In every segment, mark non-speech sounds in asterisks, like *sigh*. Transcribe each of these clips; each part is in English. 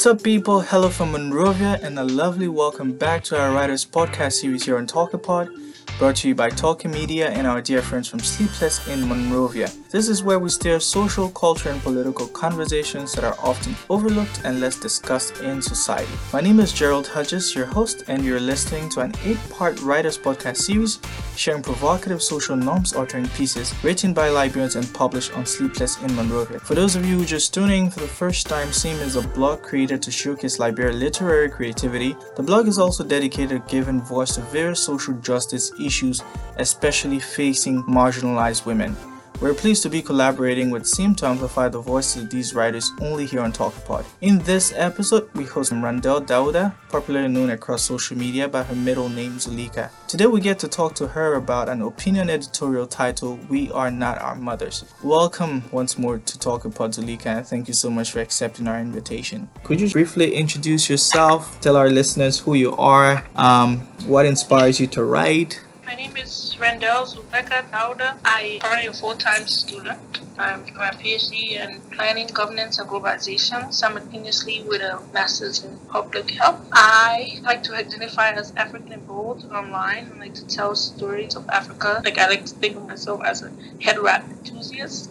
What's up, people? Hello from Monrovia, and a lovely welcome back to our Writers Podcast series here on Talkapod brought to you by Talking Media and our dear friends from Sleepless in Monrovia. This is where we steer social, culture, and political conversations that are often overlooked and less discussed in society. My name is Gerald Hudges, your host, and you're listening to an eight part writers podcast series sharing provocative social norms altering pieces written by Liberians and published on Sleepless in Monrovia. For those of you who just tuning for the first time, SEAM is a blog created to showcase Liberian literary creativity. The blog is also dedicated to giving voice to various social justice issues issues, especially facing marginalized women. We're pleased to be collaborating with SEAM to amplify the voices of these writers only here on TalkPod. In this episode, we host Randell Dauda, popularly known across social media by her middle name Zulika. Today, we get to talk to her about an opinion editorial titled We Are Not Our Mothers. Welcome once more to TalkPod, Zulika, and thank you so much for accepting our invitation. Could you briefly introduce yourself, tell our listeners who you are, um, what inspires you to write? My name is Randell Zuleka Dauda. I am a full-time student. I'm doing my PhD in Planning, Governance, and Globalization, simultaneously with a Master's in Public Health. I like to identify as African and bold online. I like to tell stories of Africa. Like I like to think of myself as a head wrap enthusiast,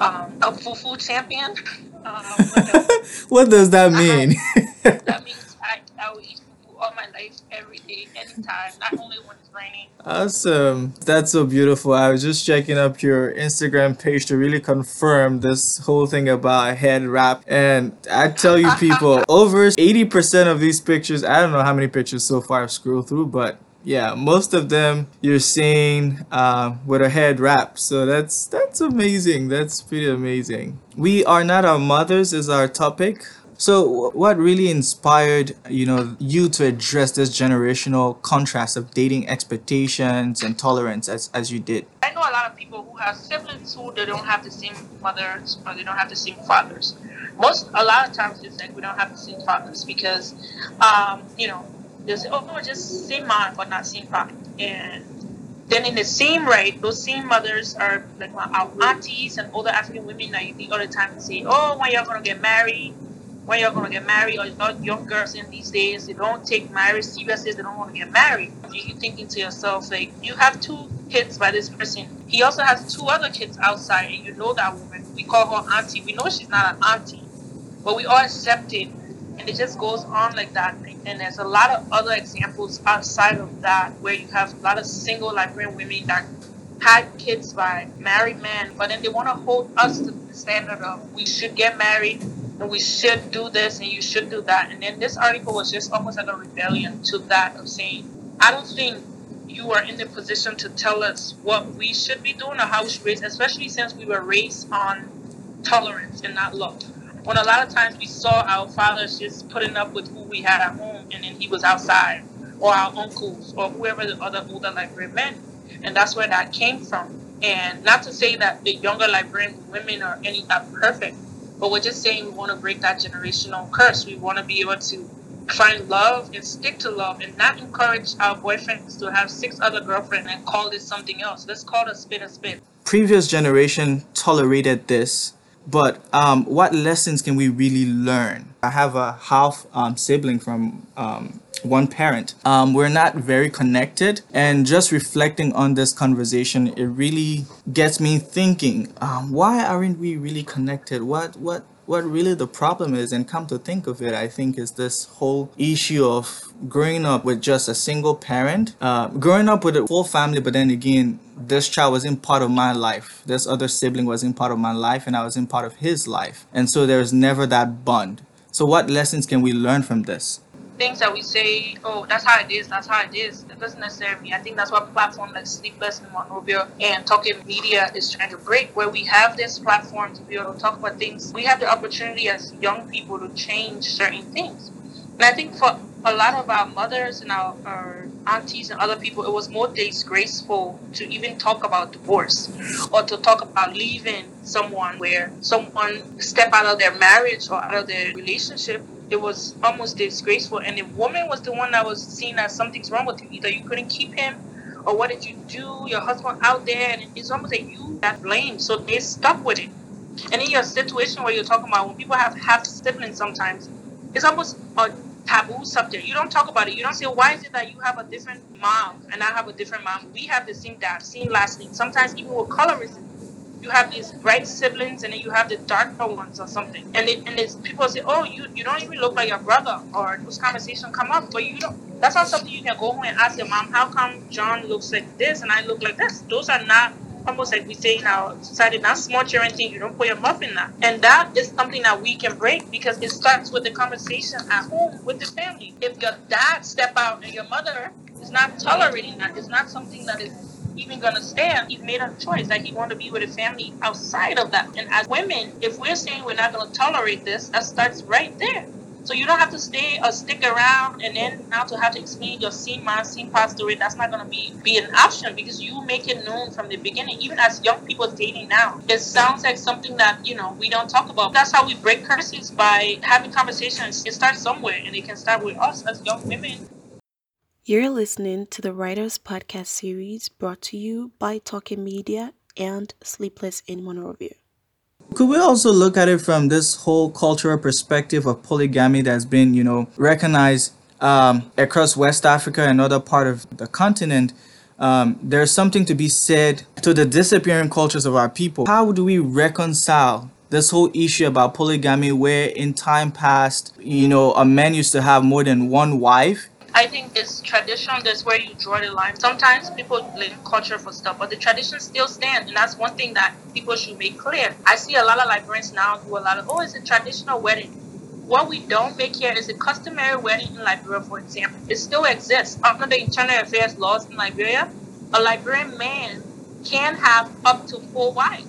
um, a fufu champion. Um, what *laughs* does that mean? that means I, I will eat my life, every day, anytime, not only when Awesome. That's so beautiful. I was just checking up your Instagram page to really confirm this whole thing about head wrap. And I tell you, people, *laughs* over 80% of these pictures, I don't know how many pictures so far I've scrolled through, but yeah, most of them you're seeing uh, with a head wrap. So that's that's amazing. That's pretty amazing. We are not our mothers is our topic. So, what really inspired you know you to address this generational contrast of dating expectations and tolerance as, as you did? I know a lot of people who have siblings who they don't have the same mothers or they don't have the same fathers. Most a lot of times it's like we don't have the same fathers because um, you know there's oh we're just same mom but not same father and then in the same right, those same mothers are like our aunties and older African women that you think all the time and say, Oh, when you're gonna get married, when you're gonna get married, or not young girls in these days, they don't take marriage seriously. They don't want to get married. You're thinking to yourself, like, you have two kids by this person. He also has two other kids outside, and you know that woman. We call her auntie. We know she's not an auntie, but we all accept it, and it just goes on like that. And there's a lot of other examples outside of that where you have a lot of single Liberian women that had kids by married men, but then they want to hold us to the standard of we should get married and we should do this and you should do that. And then this article was just almost like a rebellion to that of saying, I don't think you are in the position to tell us what we should be doing or how we should raise, especially since we were raised on tolerance and not love. When a lot of times we saw our fathers just putting up with who we had at home and then he was outside, or our uncles, or whoever the other older Liberian men. And that's where that came from. And not to say that the younger Liberian women are any are perfect, but we're just saying we want to break that generational curse. We want to be able to find love and stick to love and not encourage our boyfriends to have six other girlfriends and call this something else. Let's call it a spit a spit. Previous generation tolerated this, but um, what lessons can we really learn? I have a half um, sibling from um, one parent. Um, we're not very connected, and just reflecting on this conversation, it really gets me thinking: um, Why aren't we really connected? What what what really the problem is? And come to think of it i think is this whole issue of growing up with just a single parent. Uh, growing up with a full family but then again this child wasn't part of my life. This other sibling wasn't part of my life and i was in part of his life. And so there's never that bond. So what lessons can we learn from this things that we say, oh, that's how it is, that's how it is, that doesn't necessarily. I think that's what platform like Sleepless in Monrovia and Talking Media is trying to break, where we have this platform to be able to talk about things. We have the opportunity as young people to change certain things. And I think for a lot of our mothers and our, our aunties and other people, it was more disgraceful to even talk about divorce or to talk about leaving someone where someone step out of their marriage or out of their relationship it was almost disgraceful. And the woman was the one that was seen as something's wrong with you. Either you couldn't keep him, or what did you do? Your husband out there, and it's almost like you that blame. So they stuck with it. And in your situation where you're talking about when people have half siblings sometimes, it's almost a taboo subject. You don't talk about it. You don't say, why is it that you have a different mom and I have a different mom? We have the same dad, same last name. Sometimes even with colorism, you have these bright siblings and then you have the darker ones or something. And it, and it's people say, oh, you you don't even look like your brother, or those conversations come up, but you don't. That's not something you can go home and ask your mom. How come John looks like this and I look like this? Those are not almost like we say in our society, not small children thing. You don't put your muff in that, and that is something that we can break because it starts with the conversation at home with the family. If your dad step out and your mother is not tolerating that, it's not something that is even gonna stand. He made a choice that he wanted to be with a family outside of that. And as women, if we're saying we're not gonna tolerate this, that starts right there. So you don't have to stay or stick around and then now to have to explain your scene man, scene past story. That's not gonna be be an option because you make it known from the beginning. Even as young people dating now, it sounds like something that you know we don't talk about. That's how we break curses by having conversations. It starts somewhere, and it can start with us as young women you're listening to the Writers Podcast series brought to you by Talking Media and Sleepless in Monrovia. Could we also look at it from this whole cultural perspective of polygamy that's been, you know, recognized um, across West Africa and other part of the continent? Um, there's something to be said to the disappearing cultures of our people. How do we reconcile this whole issue about polygamy where in time past, you know, a man used to have more than one wife I think it's tradition. That's where you draw the line. Sometimes people blame culture for stuff, but the tradition still stands, and that's one thing that people should make clear. I see a lot of Liberians now do a lot of, oh, it's a traditional wedding. What we don't make here is a customary wedding in Liberia, for example. It still exists. Under the internal affairs laws in Liberia, a Liberian man can have up to four wives.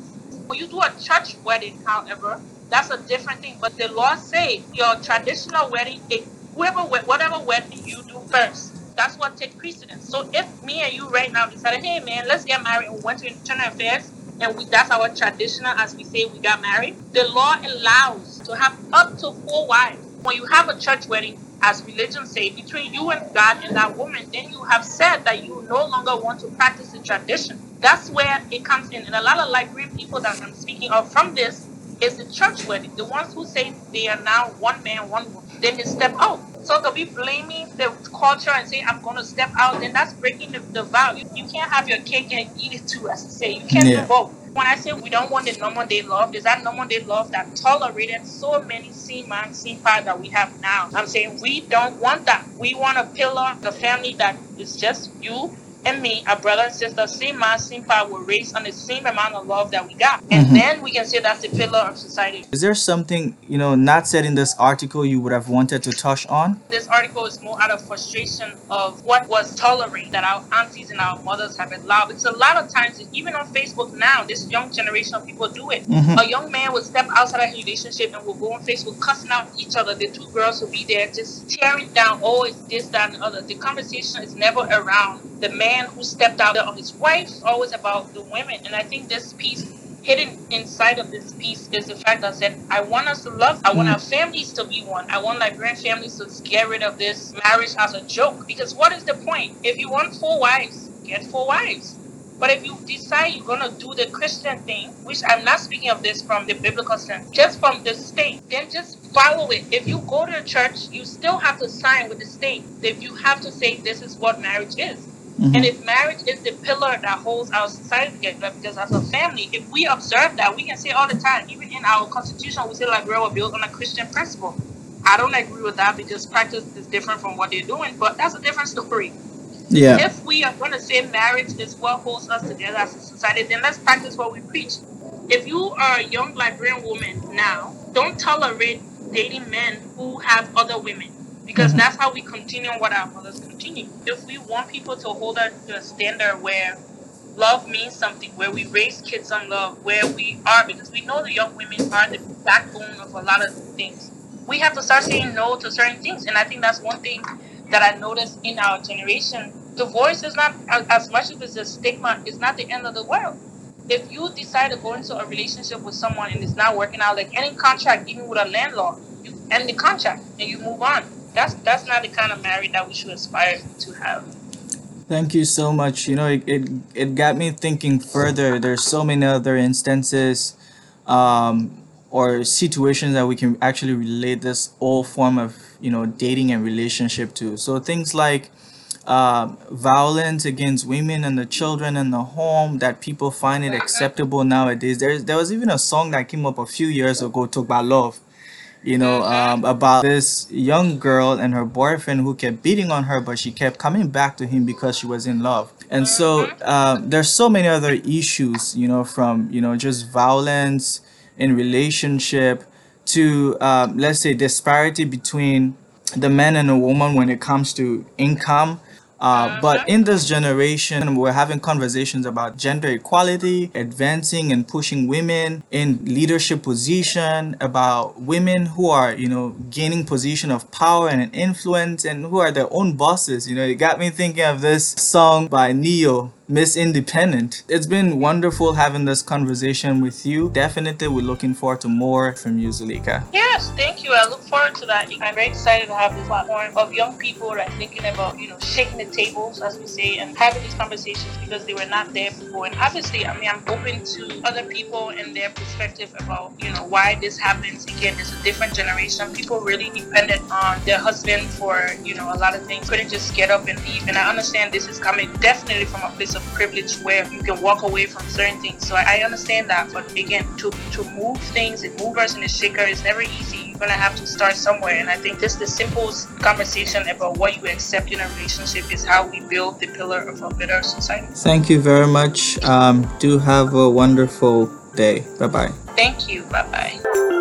When you do a church wedding, however, that's a different thing. But the laws say your traditional wedding, it whoever whatever wedding you do first, that's what takes precedence. So if me and you right now decided, hey man, let's get married we went to internal affairs and we, that's our traditional as we say we got married, the law allows to have up to four wives. When you have a church wedding, as religion say, between you and God and that woman, then you have said that you no longer want to practice the tradition. That's where it comes in. And a lot of Liberian people that I'm speaking of from this is the church wedding. The ones who say they are now one man, one woman, then they step out. So to be blaming the culture and saying I'm going to step out, then that's breaking the, the vow. You, you can't have your cake and eat it too, as I say. You can't yeah. do both. When I say we don't want the normal day love, is that normal day love that tolerated so many C man, C five that we have now? I'm saying we don't want that. We want a pillar, the family that is just you and me, our brother and sister, same man, same father, were raised on the same amount of love that we got. And mm-hmm. then we can say that's the pillar of society. Is there something, you know, not said in this article you would have wanted to touch on? This article is more out of frustration of what was tolerated that our aunties and our mothers have allowed. It's a lot of times, even on Facebook now, this young generation of people do it. Mm-hmm. A young man would step outside of a relationship and will go on Facebook cussing out each other. The two girls will be there just tearing down, oh, it's this, that, and the other. The conversation is never around the man who stepped out on his wife, always about the women. And I think this piece, hidden inside of this piece, is the fact that said, I want us to love, I want mm. our families to be one. I want Liberian families to get rid of this marriage as a joke. Because what is the point? If you want four wives, get four wives. But if you decide you're going to do the Christian thing, which I'm not speaking of this from the biblical sense, just from the state, then just follow it. If you go to a church, you still have to sign with the state. If you have to say this is what marriage is. Mm-hmm. And if marriage is the pillar that holds our society together, because as a family, if we observe that, we can say all the time, even in our constitution, we say like we are built on a Christian principle. I don't agree with that because practice is different from what they're doing, but that's a different story. Yeah. If we are going to say marriage is what holds us together as a society, then let's practice what we preach. If you are a young Liberian woman now, don't tolerate dating men who have other women because mm-hmm. that's how we continue what our mothers continue. If we want people to hold us to a standard where love means something, where we raise kids on love, where we are, because we know the young women are the backbone of a lot of things. We have to start saying no to certain things, and I think that's one thing that I noticed in our generation. Divorce is not as much as it's a stigma. It's not the end of the world. If you decide to go into a relationship with someone and it's not working out, like any contract, even with a landlord, you end the contract and you move on that's that's not the kind of marriage that we should aspire to have. Thank you so much. You know, it, it, it got me thinking further. There's so many other instances um, or situations that we can actually relate this whole form of you know dating and relationship to. So things like uh, violence against women and the children in the home that people find it acceptable nowadays. There was even a song that came up a few years ago talk about love you know, um, about this young girl and her boyfriend who kept beating on her, but she kept coming back to him because she was in love. And so uh, there's so many other issues, you know, from you know just violence in relationship to um, let's say disparity between the man and the woman when it comes to income uh, but in this generation, we're having conversations about gender equality, advancing and pushing women in leadership position, about women who are, you know, gaining position of power and influence and who are their own bosses. You know, it got me thinking of this song by Ne-Yo, Miss Independent. It's been wonderful having this conversation with you. Definitely, we're looking forward to more from you, Zulika. Yes, thank you. I look forward to that. I'm very excited to have this platform of young people that are thinking about, you know, shaking the tables, as we say, and having these conversations because they were not there before. And obviously, I mean, I'm open to other people and their perspective about, you know, why this happens. Again, it's a different generation. People really depended on their husband for, you know, a lot of things. Couldn't just get up and leave. And I understand this is coming definitely from a place of privilege where you can walk away from certain things. So I understand that. But again, to, to move things and movers and a shaker is never easy. You're going to have to start somewhere. And I think just the simple conversation about what you accept in a relationship is how we build the pillar of a better society. Thank you very much. Um, do have a wonderful day. Bye bye. Thank you. Bye bye.